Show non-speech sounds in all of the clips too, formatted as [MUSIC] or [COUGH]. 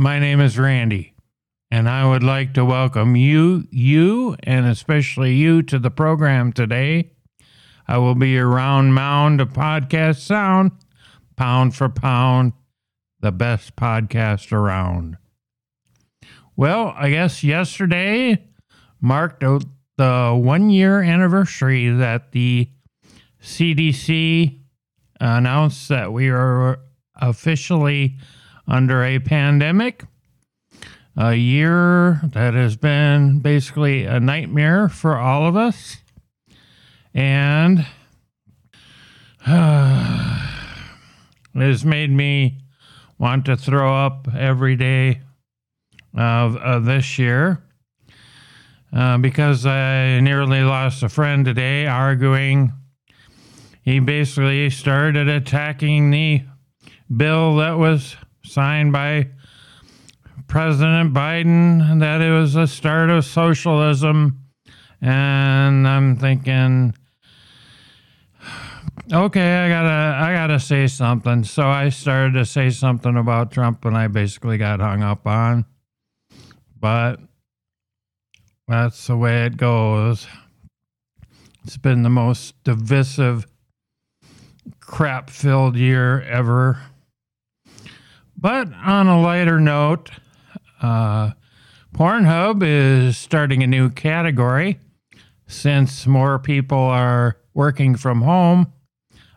My name is Randy, and I would like to welcome you, you, and especially you to the program today. I will be your round mound of podcast sound, pound for pound, the best podcast around. Well, I guess yesterday marked out the one year anniversary that the CDC announced that we are officially under a pandemic. A year that has been basically a nightmare for all of us. And [SIGHS] uh, it has made me want to throw up every day of, of this year. Uh, because I nearly lost a friend today arguing. He basically started attacking the bill that was signed by President Biden that it was a start of socialism. And I'm thinking, okay, I gotta, I gotta say something. So I started to say something about Trump, and I basically got hung up on. But that's the way it goes. It's been the most divisive, crap filled year ever. But on a lighter note, uh, Pornhub is starting a new category since more people are working from home.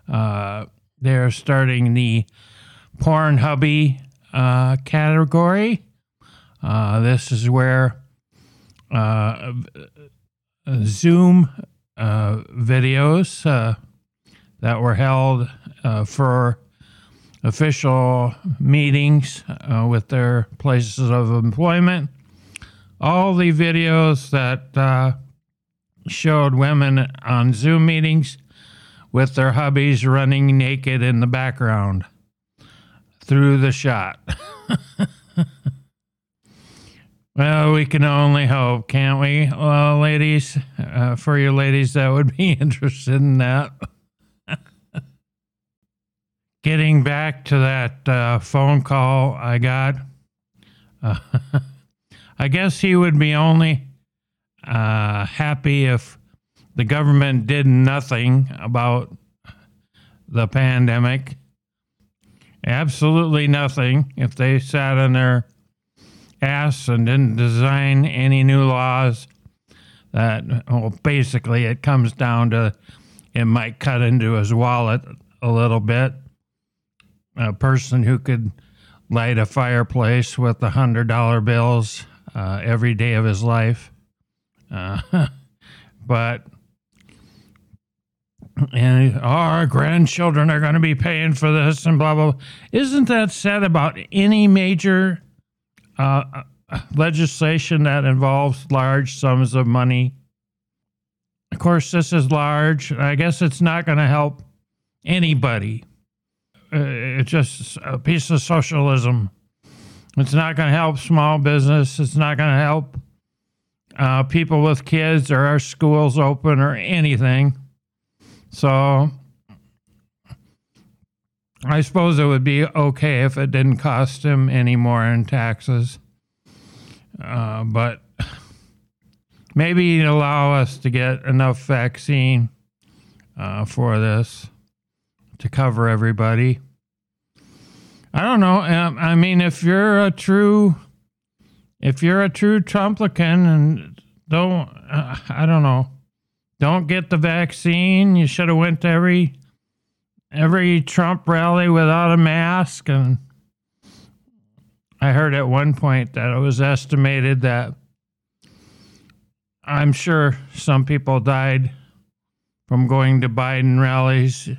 Uh, they're starting the Pornhubby uh, category. Uh, this is where uh, Zoom uh, videos uh, that were held uh, for official meetings uh, with their places of employment. All the videos that uh, showed women on Zoom meetings with their hubbies running naked in the background through the shot. [LAUGHS] well, we can only hope, can't we, well, ladies? Uh, for you ladies that would be [LAUGHS] interested in that getting back to that uh, phone call I got, uh, [LAUGHS] I guess he would be only uh, happy if the government did nothing about the pandemic. Absolutely nothing. If they sat on their ass and didn't design any new laws, that, well, basically it comes down to it might cut into his wallet a little bit a person who could light a fireplace with a hundred dollar bills uh, every day of his life. Uh, [LAUGHS] but and our grandchildren are going to be paying for this and blah blah. blah. Isn't that said about any major uh, legislation that involves large sums of money? Of course, this is large. I guess it's not going to help anybody uh, it's just a piece of socialism. It's not going to help small business. It's not going to help uh, people with kids or our schools open or anything. So I suppose it would be okay if it didn't cost him any more in taxes. Uh, but maybe allow us to get enough vaccine uh, for this to cover everybody. I don't know. Um, I mean, if you're a true, if you're a true Trumplican and don't, uh, I don't know, don't get the vaccine. You should have went to every every Trump rally without a mask. And I heard at one point that it was estimated that I'm sure some people died from going to Biden rallies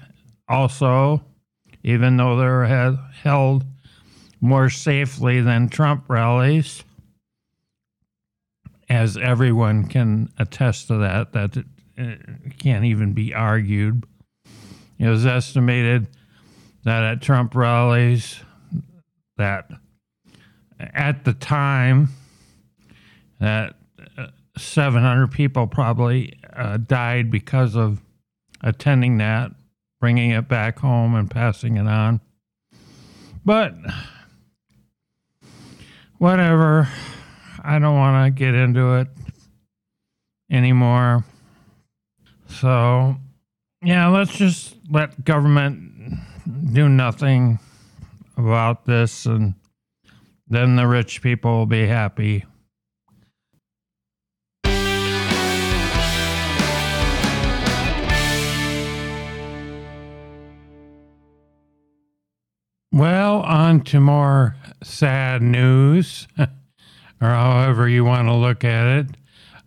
also, even though they were held more safely than Trump rallies, as everyone can attest to that, that can't even be argued. It was estimated that at Trump rallies, that at the time, that uh, 700 people probably uh, died because of attending that bringing it back home and passing it on. But whatever. I don't want to get into it anymore. So, yeah, let's just let government do nothing about this and then the rich people will be happy. Well, on to more sad news, [LAUGHS] or however you want to look at it,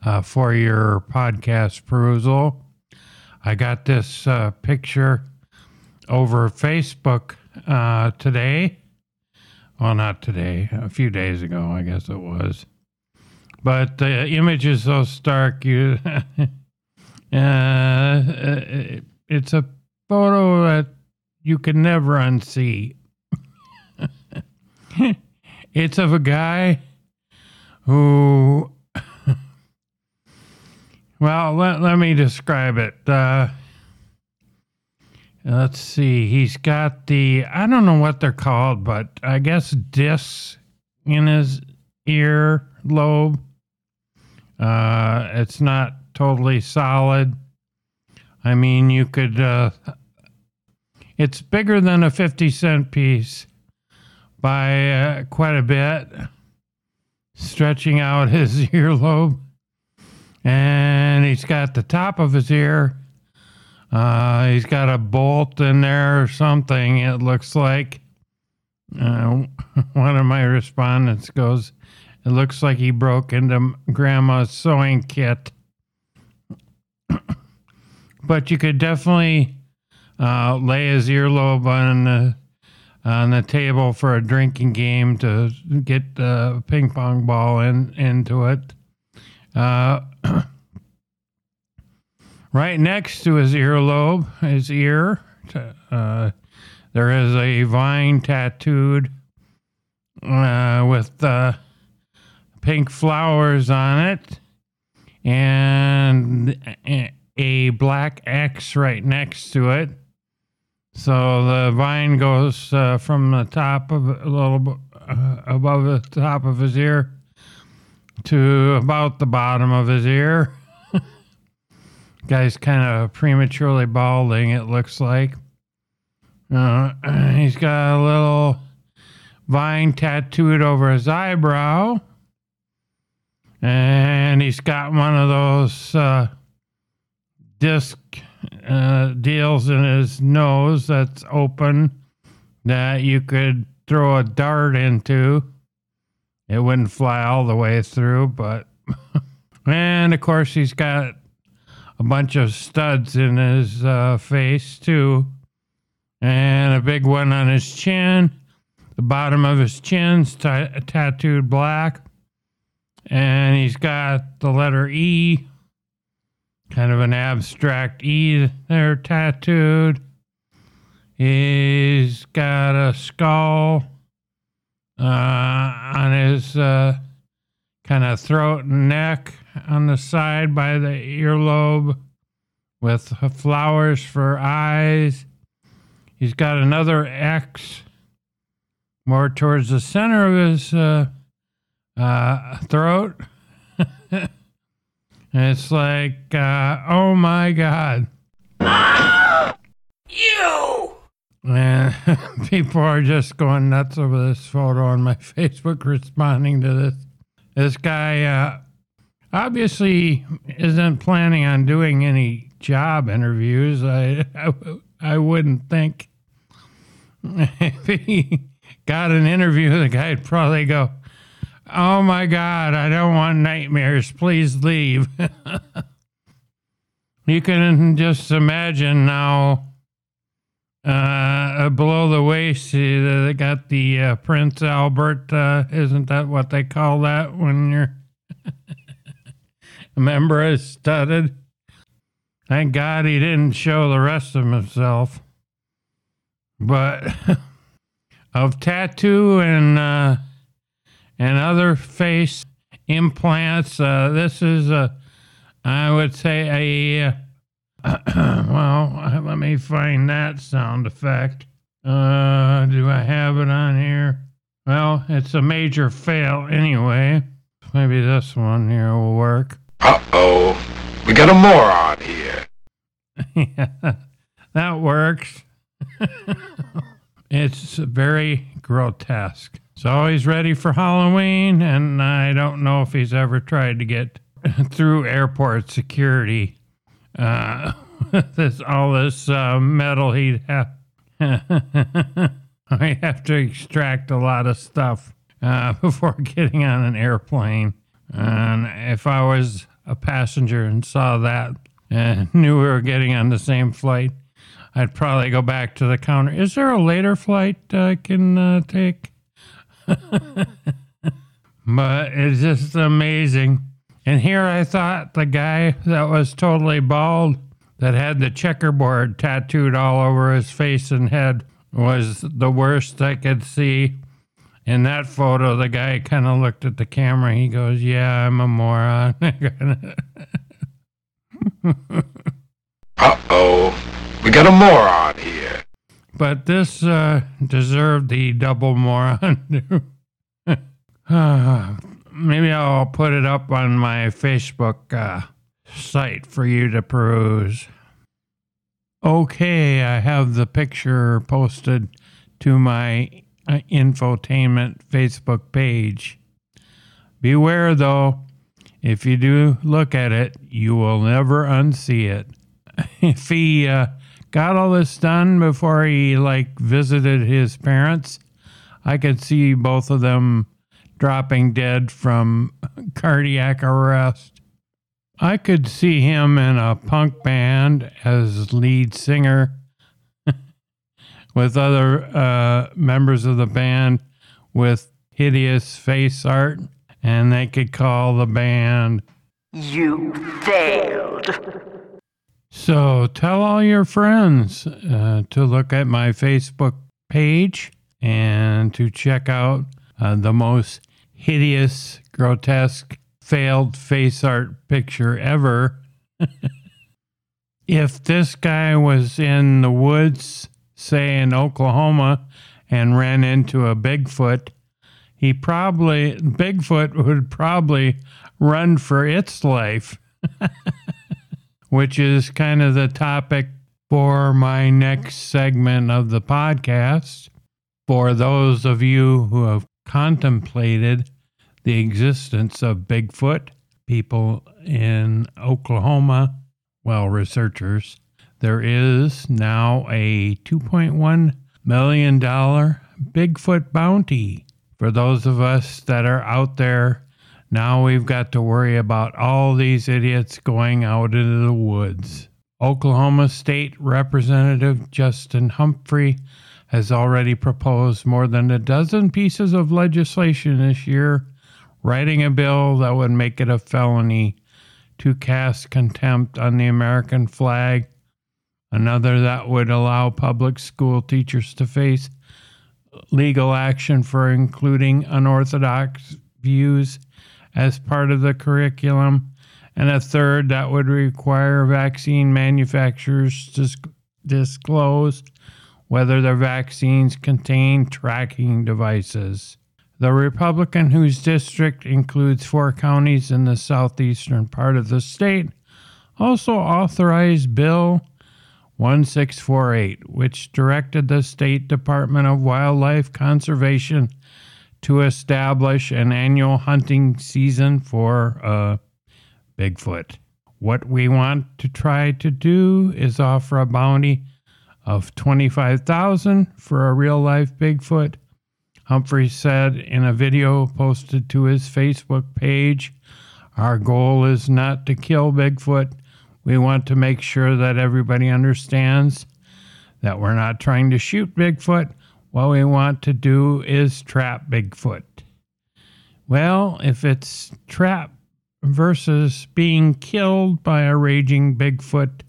uh, for your podcast perusal. I got this uh, picture over Facebook uh, today. Well, not today, a few days ago, I guess it was. But the image is so stark, you. [LAUGHS] Uh, it's a photo that you can never unsee. [LAUGHS] it's of a guy who [LAUGHS] well let, let me describe it uh, let's see he's got the i don't know what they're called but i guess discs in his ear lobe uh, it's not totally solid. I mean you could uh, it's bigger than a 50 cent piece by uh, quite a bit, stretching out [LAUGHS] his earlobe. And he's got the top of his ear. Uh, he's got a bolt in there or something, it looks like. Uh, [LAUGHS] one of my respondents goes, It looks like he broke into grandma's sewing kit. [COUGHS] but you could definitely uh, lay his earlobe on the on the table for a drinking game to get the ping pong ball in into it. Uh, [CLEARS THROAT] right next to his earlobe, his ear, uh, there is a vine tattooed uh, with uh, pink flowers on it and a black X right next to it. So the vine goes uh, from the top of a little uh, above the top of his ear to about the bottom of his ear. [LAUGHS] Guy's kind of prematurely balding, it looks like. Uh, [CLEARS THROAT] he's got a little vine tattooed over his eyebrow. And he's got one of those uh, disc uh, deals in his nose that's open that you could throw a dart into. It wouldn't fly all the way through, but. [LAUGHS] and of course, he's got a bunch of studs in his uh, face, too. And a big one on his chin. The bottom of his chin's t- tattooed black. And he's got the letter E kind of an abstract E there tattooed. He's got a skull uh, on his uh, kind of throat and neck on the side by the earlobe with flowers for eyes. He's got another X more towards the center of his uh, uh throat. [LAUGHS] It's like, uh, oh my God. [LAUGHS] you! And [LAUGHS] people are just going nuts over this photo on my [LAUGHS] Facebook responding to this. This guy uh, obviously isn't planning on doing any job interviews. I, I, I wouldn't think. If he got an interview, the guy'd probably go, Oh my God, I don't want nightmares. Please leave. [LAUGHS] you can just imagine now uh, below the waist, they got the uh, Prince Albert. Uh, isn't that what they call that when you're [LAUGHS] a member is studded? Thank God he didn't show the rest of himself. But [LAUGHS] of tattoo and uh, and other face implants. Uh, this is a, I would say a, [CLEARS THROAT] well, let me find that sound effect. Uh, do I have it on here? Well, it's a major fail anyway. Maybe this one here will work. Uh oh. We got a moron here. [LAUGHS] yeah, that works. [LAUGHS] it's very grotesque. So he's always ready for Halloween, and I don't know if he's ever tried to get [LAUGHS] through airport security. Uh, [LAUGHS] this all this uh, metal he'd have. [LAUGHS] I have to extract a lot of stuff uh, before getting on an airplane. And if I was a passenger and saw that and knew we were getting on the same flight, I'd probably go back to the counter. Is there a later flight I can uh, take? But it's just amazing. And here I thought the guy that was totally bald, that had the checkerboard tattooed all over his face and head, was the worst I could see. In that photo, the guy kind of looked at the camera. He goes, Yeah, I'm a moron. [LAUGHS] uh oh. We got a moron here. But this uh, deserved the double moron. [LAUGHS] Maybe I'll put it up on my Facebook uh, site for you to peruse. Okay, I have the picture posted to my uh, infotainment Facebook page. Beware though, if you do look at it, you will never unsee it. [LAUGHS] if he uh, got all this done before he like visited his parents, I could see both of them dropping dead from [LAUGHS] cardiac arrest. I could see him in a punk band as lead singer [LAUGHS] with other uh, members of the band with hideous face art, and they could call the band You Failed. [LAUGHS] So tell all your friends uh, to look at my Facebook page and to check out uh, the most hideous, grotesque failed face art picture ever. [LAUGHS] if this guy was in the woods, say in Oklahoma, and ran into a Bigfoot, he probably, Bigfoot would probably run for its life, [LAUGHS] which is kind of the topic for my next segment of the podcast. For those of you who have contemplated the existence of Bigfoot. People in Oklahoma, well, researchers, there is now a $2.1 million Bigfoot bounty. For those of us that are out there, now we've got to worry about all these idiots going out into the woods. Oklahoma State Representative Justin Humphrey has already proposed more than a dozen pieces of legislation this year writing a bill that would make it a felony to cast contempt on the American flag, another that would allow public school teachers to face legal action for including unorthodox views as part of the curriculum, and a third that would require vaccine manufacturers to disclose whether their vaccines contain tracking devices. The Republican, whose district includes four counties in the southeastern part of the state, also authorized Bill 1648, which directed the State Department of Wildlife Conservation to establish an annual hunting season for uh, Bigfoot. What we want to try to do is offer a bounty of 25,000 for a real life Bigfoot Humphrey said in a video posted to his Facebook page Our goal is not to kill Bigfoot. We want to make sure that everybody understands that we're not trying to shoot Bigfoot. What we want to do is trap Bigfoot. Well, if it's trap versus being killed by a raging Bigfoot,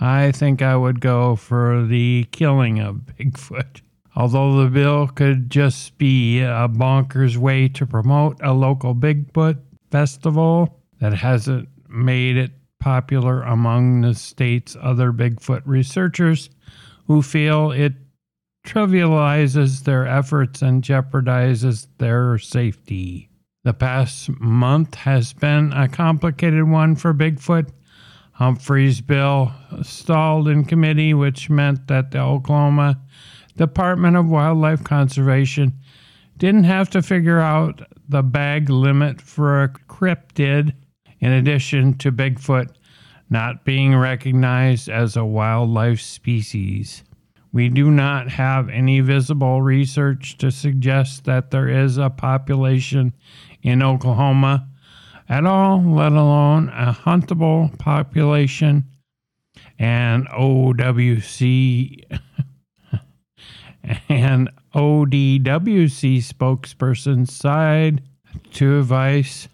I think I would go for the killing of [LAUGHS] Bigfoot. Although the bill could just be a bonkers way to promote a local Bigfoot festival that hasn't made it popular among the state's other Bigfoot researchers who feel it trivializes their efforts and jeopardizes their safety. The past month has been a complicated one for Bigfoot. Humphrey's bill stalled in committee, which meant that the Oklahoma Department of Wildlife Conservation didn't have to figure out the bag limit for a cryptid, in addition to Bigfoot not being recognized as a wildlife species. We do not have any visible research to suggest that there is a population in Oklahoma at all, let alone a huntable population. And OWC [LAUGHS] and ODWC spokesperson side to advice.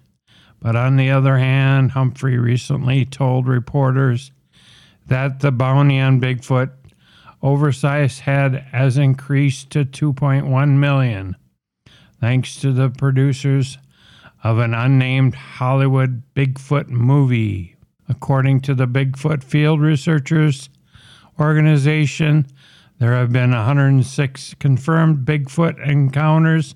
But on the other hand, Humphrey recently told reporters that the bounty on Bigfoot oversized had has increased to 2.1 million, thanks to the producers of an unnamed Hollywood Bigfoot movie. According to the Bigfoot Field Researchers Organization, there have been 106 confirmed Bigfoot encounters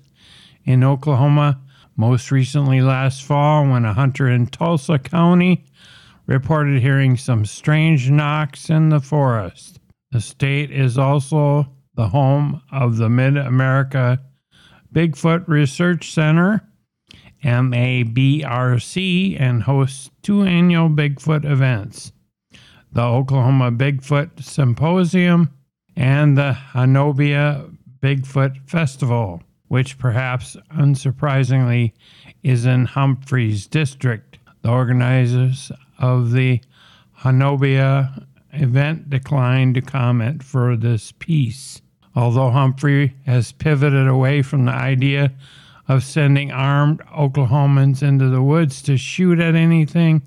in Oklahoma, most recently last fall when a hunter in Tulsa County reported hearing some strange knocks in the forest. The state is also the home of the Mid America Bigfoot Research Center, MABRC, and hosts two annual Bigfoot events the Oklahoma Bigfoot Symposium and the Honobia Bigfoot Festival, which perhaps unsurprisingly is in Humphreys District. The organizers of the Honobia event declined to comment for this piece. Although Humphrey has pivoted away from the idea of sending armed Oklahomans into the woods to shoot at anything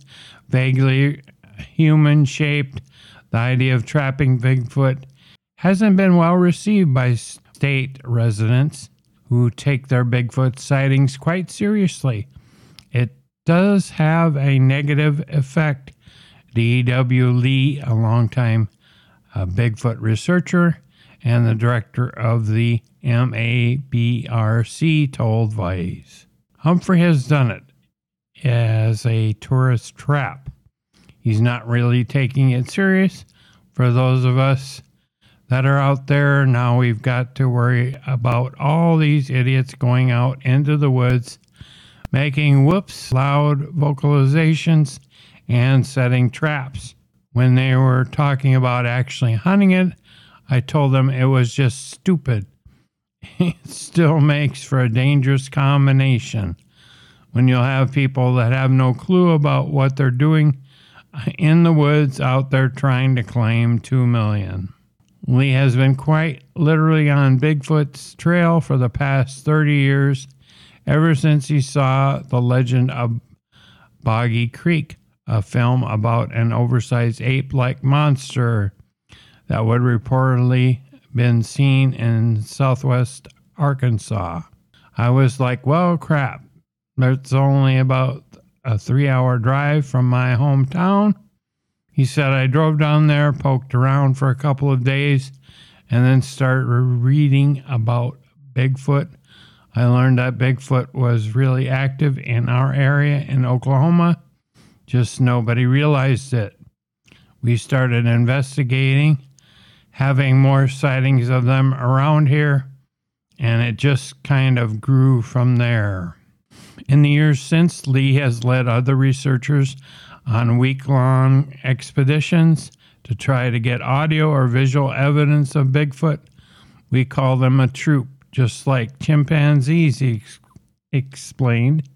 vaguely human shaped, the idea of trapping Bigfoot hasn't been well received by state residents who take their Bigfoot sightings quite seriously. It does have a negative effect. D.W. Lee, a longtime uh, Bigfoot researcher and the director of the MABRC, told Vice. Humphrey has done it as a tourist trap. He's not really taking it serious. For those of us that are out there, now we've got to worry about all these idiots going out into the woods, making whoops loud vocalizations, and setting traps. When they were talking about actually hunting it, I told them it was just stupid. [LAUGHS] It still makes for a dangerous combination when you'll have people that have no clue about what they're doing in the woods out there trying to claim 2 million. Lee has been quite literally on Bigfoot's trail for the past 30 years, ever since he saw The Legend of Boggy Creek, a film about an oversized ape like monster that would reportedly been seen in southwest Arkansas. I was like, well, crap. That's only about a three hour drive from my hometown. He said, I drove down there, poked around for a couple of days, and then started reading about Bigfoot. I learned that Bigfoot was really active in our area in Oklahoma, just nobody realized it. We started investigating, having more sightings of them around here, and it just kind of grew from there. In the years since, Lee has led other researchers on week long expeditions to try to get audio or visual evidence of Bigfoot. We call them a troop, just like chimpanzees, he ex- explained.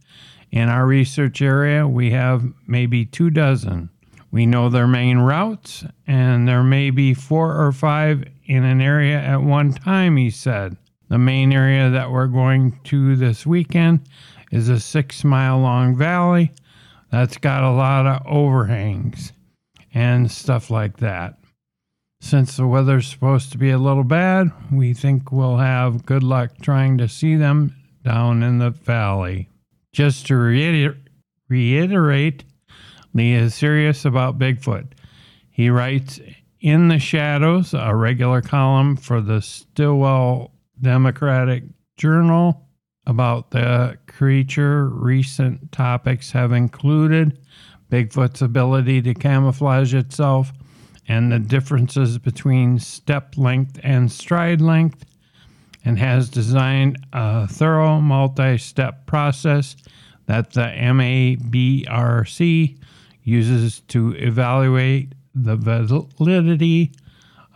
In our research area, we have maybe two dozen. We know their main routes, and there may be four or five in an area at one time, he said. The main area that we're going to this weekend is a six mile long valley that's got a lot of overhangs and stuff like that. Since the weather's supposed to be a little bad, we think we'll have good luck trying to see them down in the valley. Just to reiter- reiterate, Lee is serious about Bigfoot. He writes In the Shadows, a regular column for the Stilwell Democratic Journal about the creature. Recent topics have included Bigfoot's ability to camouflage itself and the differences between step length and stride length, and has designed a thorough multi step process that the MABRC uses to evaluate the validity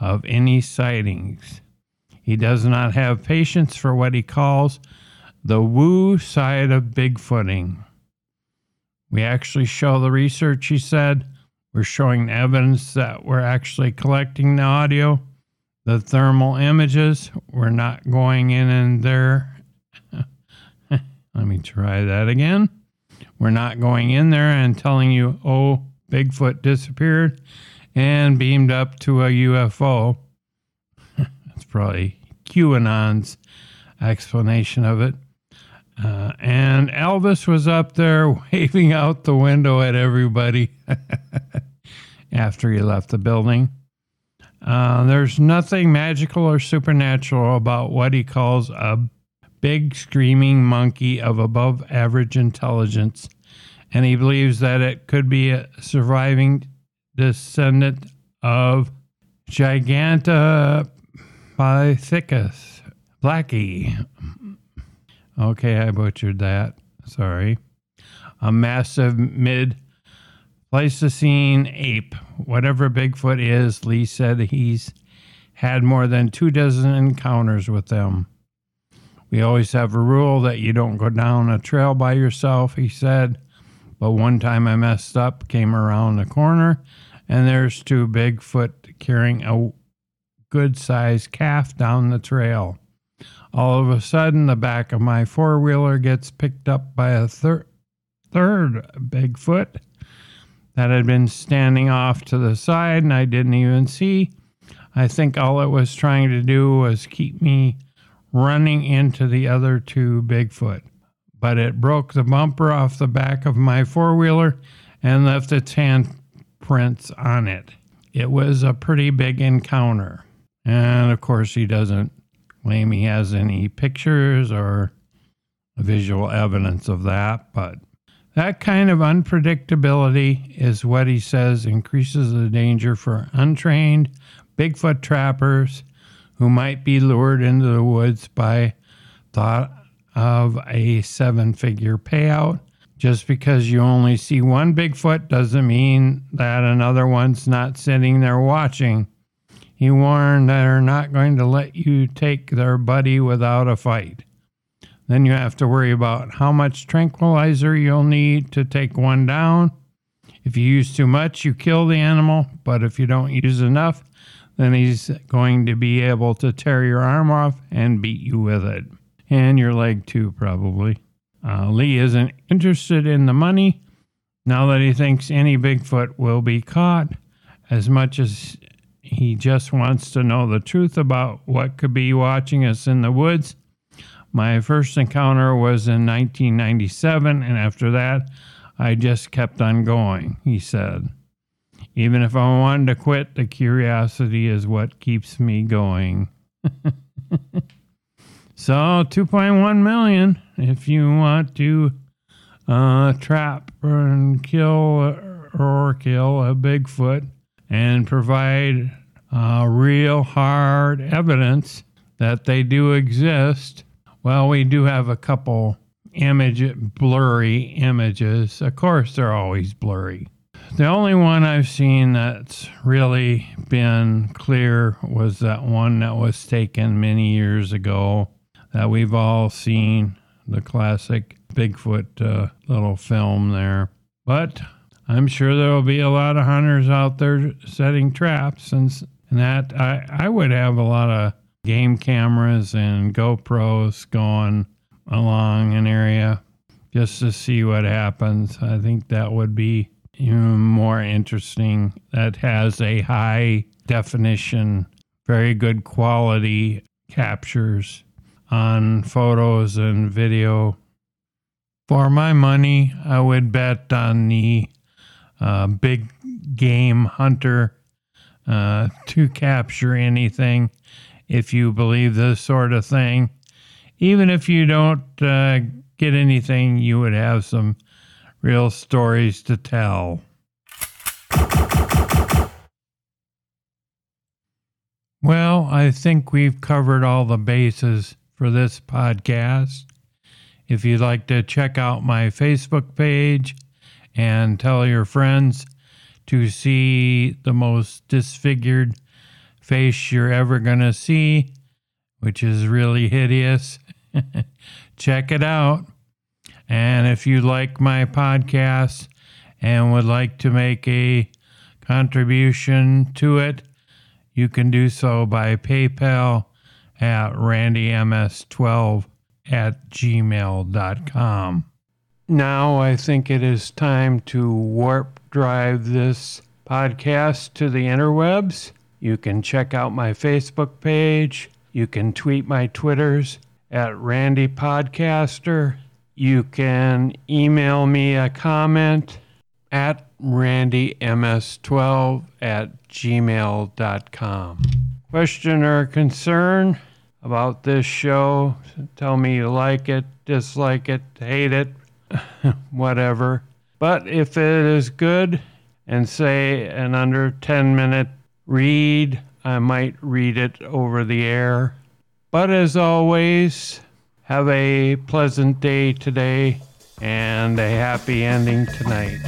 of any sightings. He does not have patience for what he calls the woo side of Bigfooting. We actually show the research, he said. We're showing evidence that we're actually collecting the audio, the thermal images. We're not going in and there. [LAUGHS] Let me try that again. We're not going in there and telling you, oh, Bigfoot disappeared and beamed up to a UFO. [LAUGHS] That's probably QAnon's explanation of it. Uh, and Elvis was up there [LAUGHS] waving out the window at everybody after he left the building. Uh, there's nothing magical or supernatural about what he calls a big screaming monkey of above average intelligence, and he believes that it could be a surviving descendant of Gigantopithecus blacki. Okay, I butchered that. Sorry. A massive mid Pleistocene ape. Whatever Bigfoot is, Lee said he's had more than two dozen encounters with them. We always have a rule that you don't go down a trail by yourself, he said. But one time I messed up, came around the corner, and there's two Bigfoot carrying a good sized calf down the trail. All of a sudden, the back of my four wheeler gets picked up by a thir- third Bigfoot that had been standing off to the side, and I didn't even see. I think all it was trying to do was keep me running into the other two Bigfoot. But it broke the bumper off the back of my four wheeler and left its handprints on it. It was a pretty big encounter. And of course, he doesn't claim he has any pictures or visual evidence of that, but that kind of unpredictability is what he says increases the danger for untrained Bigfoot trappers who might be lured into the woods by thought of a seven figure payout. Just because you only see one Bigfoot doesn't mean that another one's not sitting there watching. He warned they're not going to let you take their buddy without a fight. Then you have to worry about how much tranquilizer you'll need to take one down. If you use too much, you kill the animal, but if you don't use enough, then he's going to be able to tear your arm off and beat you with it. And your leg, too, probably. Uh, Lee isn't interested in the money now that he thinks any Bigfoot will be caught as much as he just wants to know the truth about what could be watching us in the woods. My first encounter was in 1997, and after that, I just kept on going, he said. Even if I wanted to quit, the curiosity is what keeps me going. [LAUGHS] so, 2.1 million if you want to uh, trap and kill or kill a Bigfoot and provide uh, real hard evidence that they do exist. Well, we do have a couple image blurry images. Of course, they're always blurry. The only one I've seen that's really been clear was that one that was taken many years ago that we've all seen the classic Bigfoot uh, little film there. But I'm sure there will be a lot of hunters out there setting traps, and, and that I, I would have a lot of game cameras and GoPros going along an area just to see what happens. I think that would be even more interesting. That has a high definition, very good quality captures on photos and video. For my money, I would bet on the uh, big game hunter uh, to capture anything if you believe this sort of thing. Even if you don't uh, get anything, you would have some real stories to tell. Well, I think we've covered all the bases for this podcast. If you'd like to check out my Facebook page and tell your friends to see the most disfigured face you're ever going to see, which is really hideous, [LAUGHS] check it out. And if you like my podcast and would like to make a contribution to it, you can do so by PayPal at randyms12 at gmail.com. Now I think it is time to warp drive this podcast to the interwebs. You can check out my Facebook page. You can tweet my Twitters at Randy Podcaster. You can email me a comment at randyms12 at gmail.com. Question or concern about this show? Tell me you like it, dislike it, hate it, [LAUGHS] whatever. But if it is good and say an under 10 minute read, I might read it over the air. But as always, have a pleasant day today and a happy ending tonight.